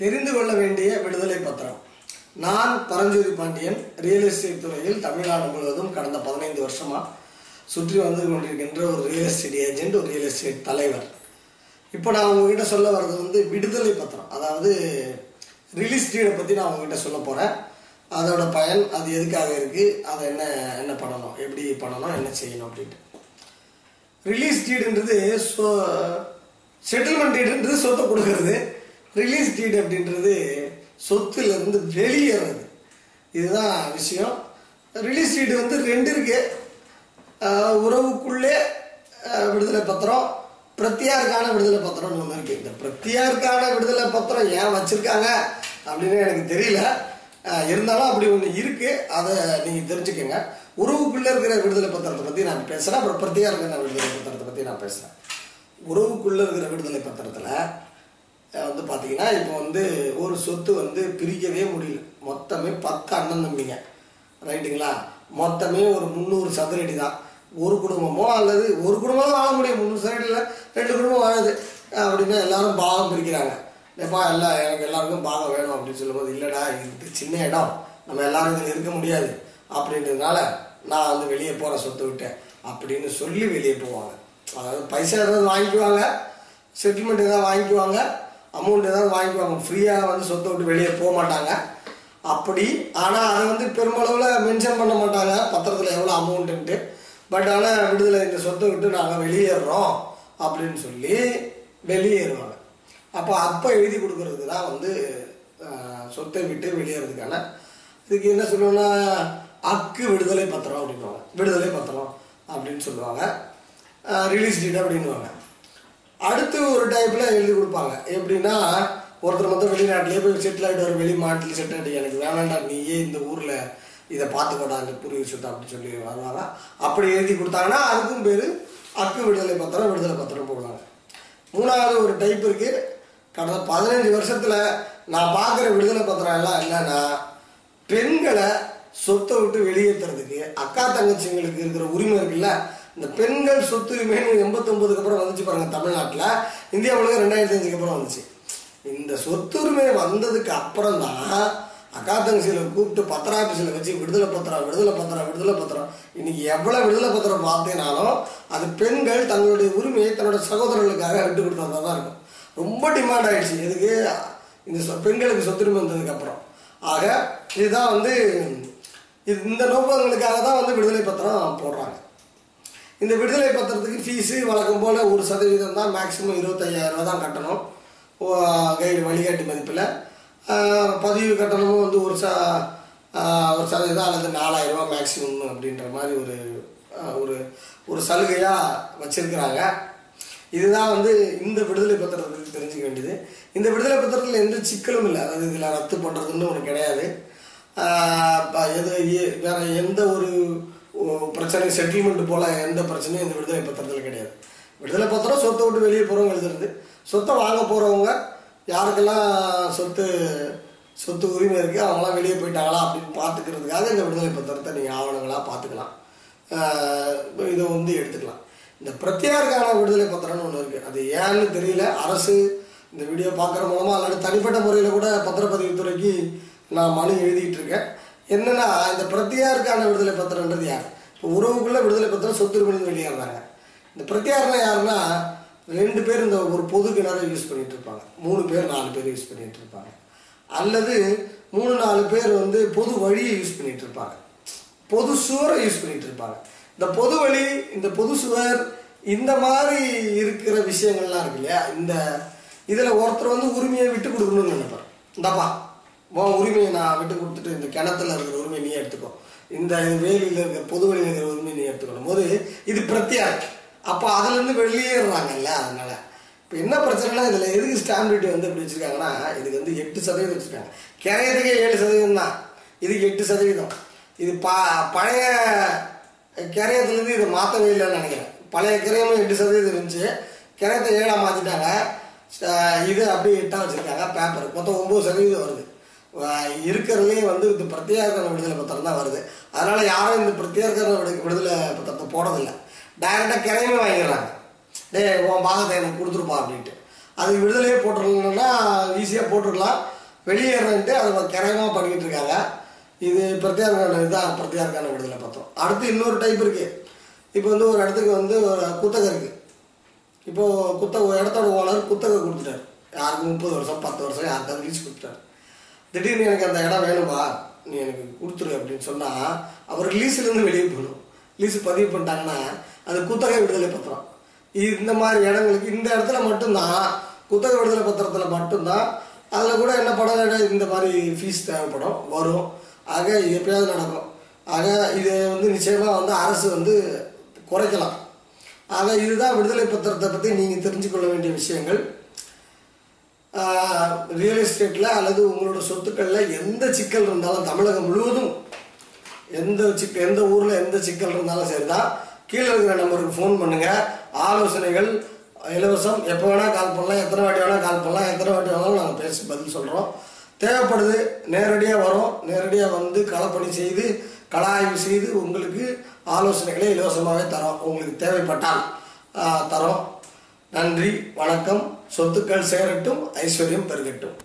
தெரிந்து கொள்ள வேண்டிய விடுதலை பத்திரம். நான் பரஞ்சோதி பாண்டியன் ரியல் எஸ்டேட் துறையில் தமிழ்நாடு முழுவதும் கடந்த பதினைந்து வருஷமா சுற்றி வந்து கொண்டிருக்கின்ற ஒரு ரியல் எஸ்டேட் ஏஜென்ட் ஒரு ரியல் எஸ்டேட் தலைவர். இப்போ நான் உங்ககிட்ட சொல்ல வர்றது வந்து விடுதலை பத்திரம். அதாவது ரிலீஸ் டீடை பற்றி நான் உங்ககிட்ட சொல்ல போகிறேன் அதோட பயன் அது எதுக்காக இருக்குது அதை என்ன என்ன பண்ணணும் எப்படி பண்ணணும் என்ன செய்யணும் அப்படின்ட்டு. ரிலீஸ் டீடுன்றது சொ செட்டில்மெண்ட் டீடுன்றது சொத்தை கொடுக்கறது. ரிலீஸ் டீட் அப்படின்றது சொத்துலேருந்து வெளியேறது. இதுதான் விஷயம். ரிலீஸ் டீட் வந்து ரெண்டு இருக்கு. உறவுக்குள்ளே விடுதலை பத்திரம் பிரத்தியாருக்கான விடுதலை பத்திரம்னு ஒன்று இருக்கு. இந்த பிரத்தியாருக்கான விடுதலை பத்திரம் ஏன் வச்சிருக்காங்க அப்படின்னு எனக்கு தெரியல. இருந்தாலும் அப்படி ஒன்று இருக்குது அதை நீங்கள் தெரிஞ்சுக்கோங்க. உறவுக்குள்ளே இருக்கிற விடுதலை பத்திரத்தை பற்றி நான் பேசுகிறேன் அப்புறம் பிரத்தியாருக்கான விடுதலை பத்திரத்தை பற்றி நான் பேசுகிறேன் உறவுக்குள்ளே இருக்கிற விடுதலை பத்திரத்தில் பார்த்தீங்கன்னா இப்போ வந்து ஒரு சொத்து வந்து பிரிக்கவே முடியல. மொத்தமே பத்து அண்ணன் தம்பிங்க. ரைட்டுங்களா? மொத்தமே ஒரு முந்நூறு சதுரடி தான். ஒரு குடும்பமோ அல்லது ஒரு குடும்பம் வாழ முடியும். முந்நூறு சதுரடியில் ரெண்டு குடும்பம் வாழுது. அப்படின்னா எல்லாரும் பாகம் பிரிக்கிறாங்க. எப்பா எல்லாம் எனக்கு எல்லாருக்கும் பாகம் வேணும் அப்படின்னு சொல்லும்போது இல்லைடா இது சின்ன இடம். நம்ம எல்லாரும் இதில் இருக்க முடியாது. அப்படின்றதுனால நான் வந்து வெளியே போகிற சொத்தை விட்டேன். அப்படின்னு சொல்லி வெளியே போவாங்க. அதாவது பைசா ஏதாவது வாங்கிக்குவாங்க. செட்டில்மெண்ட் ஏதாவது வாங்கிக்குவாங்க. அமௌண்ட் ஏதாவது வாங்கிக்குவாங்க ஃப்ரீயாக வந்து சொத்தை விட்டு வெளியே போக மாட்டாங்க. அப்படி. ஆனால் அதை வந்து பெருமளவில் மென்ஷன் பண்ண மாட்டாங்க. பத்திரத்தில் எவ்வளோ அமௌண்ட்டுன்ட்டு பட் ஆனால் விடுதலை இந்த சொத்தை விட்டு நாங்கள் வெளியேறோம் அப்படின்னு சொல்லி வெளியேறுவாங்க. அப்போ அப்போ எழுதி கொடுக்கறதுக்கு தான் வந்து சொத்தை விட்டு வெளியேறதுக்கான. இதுக்கு என்ன சொல்லுவோம்னா அக்கு விடுதலை பத்திரம் அப்படின்வாங்க விடுதலை பத்திரம் அப்படின்னு சொல்லுவாங்க. ரிலீஸ் டேட் அப்படின்னுவாங்க. அடுத்து ஒரு டைப்பில் எழுதி கொடுப்பாங்க. எப்படின்னா ஒருத்தர் மொத்தம் வெளிநாட்டிலே போய் செட்டில் ஆகிட்டு வர வெளி மாநிலத்தில் செட்டில் ஆகிட்டு எனக்கு வேணாண்டா நீயே இந்த ஊரில் இதை பார்த்துக்கோடா அந்த பூர்வீக சுத்தம் அப்படின்னு சொல்லி வருவாங்க. அப்படி எழுதி கொடுத்தாங்கன்னா அதுக்கும் பேர் அக்கு விடுதலை பத்திரம் விடுதலை பத்திரம் போடுவாங்க. மூணாவது ஒரு டைப் இருக்கு. கடந்த பதினஞ்சு வருஷத்தில் நான் பார்க்குற விடுதலை பத்திரம் எல்லாம் என்னன்னா பெண்களை சொத்தை விட்டு வெளியேற்றுறதுக்கு அக்கா தங்கச்சிங்களுக்கு இருக்கிற உரிமை இருக்குல்ல இந்த பெண்கள் சொத்துரிமைன்னு எண்பத்தொம்பதுக்கு அப்புறம் வந்துச்சு பாருங்க தமிழ்நாட்டில். இந்தியா உலகம் ரெண்டாயிரத்தி அஞ்சுக்கு அப்புறம் வந்துச்சு. இந்த சொத்துரிமை வந்ததுக்கு அப்புறம் தான் அக்கா கூப்பிட்டு பத்திர ஆஃபீஸில் வச்சு விடுதலை பத்திரம் விடுதலை பத்திரம் விடுதலை பத்திரம். இன்னைக்கு எவ்வளோ விடுதலை பத்திரம் பார்த்தீங்கனாலும் அது பெண்கள் தங்களுடைய உரிமையை தன்னோட சகோதரர்களுக்காக விட்டு கொடுத்ததா தான் இருக்கும். ரொம்ப டிமாண்ட் ஆகிடுச்சு எதுக்கு? இந்த சொ- பெண்களுக்கு சொத்துரிமை வந்ததுக்கப்புறம் ஆக இதுதான் வந்து இது இந்த நோக்கங்களுக்காக தான் வந்து விடுதலை பத்திரம் போடுறாங்க. இந்த விடுதலை பத்திரத்துக்கு ஃபீஸு வழக்கம் போல் ஒரு சதவீதம் தான் மேக்ஸிமம் இருபத்தையாயிரம் தான் கட்டணும். கைடு வழிகாட்டு மதிப்பில். பதிவு கட்டணமும் வந்து ஒரு ச ஒரு சதவீதம் அல்லது நாலாயிரம் ரூபா மேக்ஸிமம் அப்படின்ற மாதிரி ஒரு ஒரு ஒரு சலுகையாக வச்சுருக்கிறாங்க. இதுதான் வந்து இந்த விடுதலை பத்திரத்துக்கு தெரிஞ்சுக்க வேண்டியது. இந்த விடுதலை பத்திரத்தில் எந்த சிக்கலும் இல்லை. அதாவது இதில் ரத்து பண்ணுறதுன்னு ஒன்று கிடையாது. எது வேறு எந்த ஒரு பிரச்சனை செட்டில்மெண்ட் போல எந்த பிரச்சனையும் இந்த விடுதலை பத்திரத்தில் கிடையாது. விடுதலை பத்திரம் சொத்தை விட்டு வெளியே போகிறவங்க எழுதுறது. சொத்தை வாங்க போகிறவங்க யாருக்கெல்லாம் சொத்து சொத்து உரிமை இருக்குது அவங்களாம் வெளியே போயிட்டாங்களா அப்படின்னு பார்த்துக்கிறதுக்காக இந்த விடுதலை பத்திரத்தை நீங்கள் ஆவணங்களாக பார்த்துக்கலாம். இதை வந்து எடுத்துக்கலாம். இந்த பிரத்யேகான விடுதலை பத்திரம்னு ஒன்று இருக்குது அது ஏன்னு தெரியல. அரசு இந்த வீடியோ பார்க்குற மூலமாக அல்லது தனிப்பட்ட முறையில் கூட பத்திரப்பதிவுத்துறைக்கு நான் மனு எழுதிட்டு இருக்கேன். என்னென்னா இந்த பிரத்தியாருக்கான விடுதலை பத்திரம்ன்றது யார்? உறவுக்குள்ள விடுதலை பத்திரம் சொத்துரிமை வெளியேறாங்க இந்த பிரத்தியார்னா யாருன்னா ரெண்டு பேர் இந்த ஒரு பொது கிணறு யூஸ் பண்ணிட்டு இருப்பாங்க. மூணு பேர் நாலு பேர் யூஸ் பண்ணிட்டு இருப்பாங்க. அல்லது மூணு நாலு பேர் வந்து பொது வழியை யூஸ் பண்ணிட்டு இருப்பாங்க. பொது சுவரை யூஸ் பண்ணிட்டு இருப்பாங்க. இந்த பொது வழி இந்த பொது சுவர் இந்த மாதிரி இருக்கிற விஷயங்கள்லாம் இருக்கு இல்லையா? இந்த இதில் ஒருத்தர் வந்து உரிமையை விட்டு கொடுக்கணும்னு நினைப்பார். இந்தப்பா உன் உரிமையை நான் விட்டு கொடுத்துட்டு இந்த கிணத்துல இருக்கிற எடுத்துக்கோ. இந்த வேலியில் இருக்கிற பொது வழியில் இருக்கிற உரிமை நீ எடுத்துக்கணும். போது இது பிரத்யாக் அப்போ அதுலேருந்து வெளியேறாங்கல்ல அதனால. இப்போ என்ன பிரச்சனைனா இதில் எதுக்கு ஸ்டாம்ப் டியூட்டி வந்து எப்படி வச்சுருக்காங்கன்னா இதுக்கு வந்து எட்டு சதவீதம் வச்சுருக்காங்க. கிரையத்துக்கே ஏழு சதவீதம் தான். இதுக்கு எட்டு சதவீதம். இது பா பழைய கிரையத்துலேருந்து இதை மாற்றவே இல்லைன்னு நினைக்கிறேன். பழைய கிரையமும் எட்டு சதவீதம் இருந்துச்சு. கிரையத்தை ஏழாக மாற்றிட்டாங்க இது அப்படியே எட்டாக வச்சுருக்காங்க பேப்பர் மொத்தம் ஒம்பது சதவீதம் வருது. இருக்கிறதே வந்து இந்த பிரத்யேகரண விடுதலை பத்திரம் தான் வருது. அதனால் யாரும் இந்த பிரத்யேகரண விடு- விடுதலை பத்திரத்தை போடுறதில்ல. டைரெக்டாக கிரையமே வாங்கிடுறாங்க. டேய் உன் பாகத்தை எனக்கு கொடுத்துருப்பா அப்படின்ட்டு. அது விடுதலையே போட்டுருக்கணும்னா ஈஸியாக போட்டுருக்கலாம். வெளியேறன்ட்டு அதை கரையமாக பண்ணிக்கிட்டு இருக்காங்க. இது பிரத்யேகரண இதுதான் பிரத்யேகரண விடுதலை பத்திரம். அடுத்து இன்னொரு டைப் இருக்குது இப்போ வந்து ஒரு இடத்துக்கு வந்து ஒரு குத்தகை இருக்குது இப்போது குத்தகை ஒரு இடத்தோட ஓனர் குத்தகை கொடுத்துட்டாரு. யாருக்கு முப்பது வருஷம் பத்து வருஷம் யாருக்காவது லீஸ் கொடுத்துட்டாரு. திடீர்னு எனக்கு அந்த இடம் வேணும்பா நீ எனக்கு கொடுத்துரு அப்படின்னு சொன்னால் அவர் லீஸ்லேருந்து வெளியே போகணும். லீஸ் பதிவு பண்ணிட்டாங்கன்னா அது குத்தகை விடுதலை பத்திரம். இது இந்த மாதிரி இடங்களுக்கு இந்த இடத்துல மட்டும்தான் குத்தகை விடுதலை பத்திரத்தில் மட்டும்தான் அதில் கூட என்ன படம் இந்த மாதிரி ஃபீஸ் தேவைப்படும் வரும். ஆக எப்பயாவது நடக்கும். ஆக இது வந்து நிச்சயமாக வந்து அரசு வந்து குறைக்கலாம். ஆக இதுதான் விடுதலை பத்திரத்தை பற்றி நீங்கள் தெரிஞ்சுக்கொள்ள வேண்டிய விஷயங்கள். ரியல் எஸ்டேட்டில் அல்லது உங்களோட சொத்துக்களில் எந்த சிக்கல் இருந்தாலும் தமிழகம் முழுவதும் எந்த சிக்க எந்த ஊரில் எந்த சிக்கல் இருந்தாலும் சரிதான். கீழே இருக்கிற நம்பருக்கு ஃபோன் பண்ணுங்கள் ஆலோசனைகள் இலவசம் எப்போ வேணால் கால் பண்ணலாம். எத்தனை வாட்டி வேணால் கால் பண்ணலாம். எத்தனை வாட்டி வேணாலும் நாங்கள் பேசி பதில் சொல்கிறோம் தேவைப்படுது நேரடியாக வரோம். நேரடியாக வந்து களப்பணி செய்து கள ஆய்வு செய்து உங்களுக்கு ஆலோசனைகளை இலவசமாகவே தரோம். உங்களுக்கு தேவைப்பட்டால் தரோம். நன்றி வணக்கம். சொத்துக்கள் சேரட்டும் ஐஸ்வர்யம் பெருகட்டும்.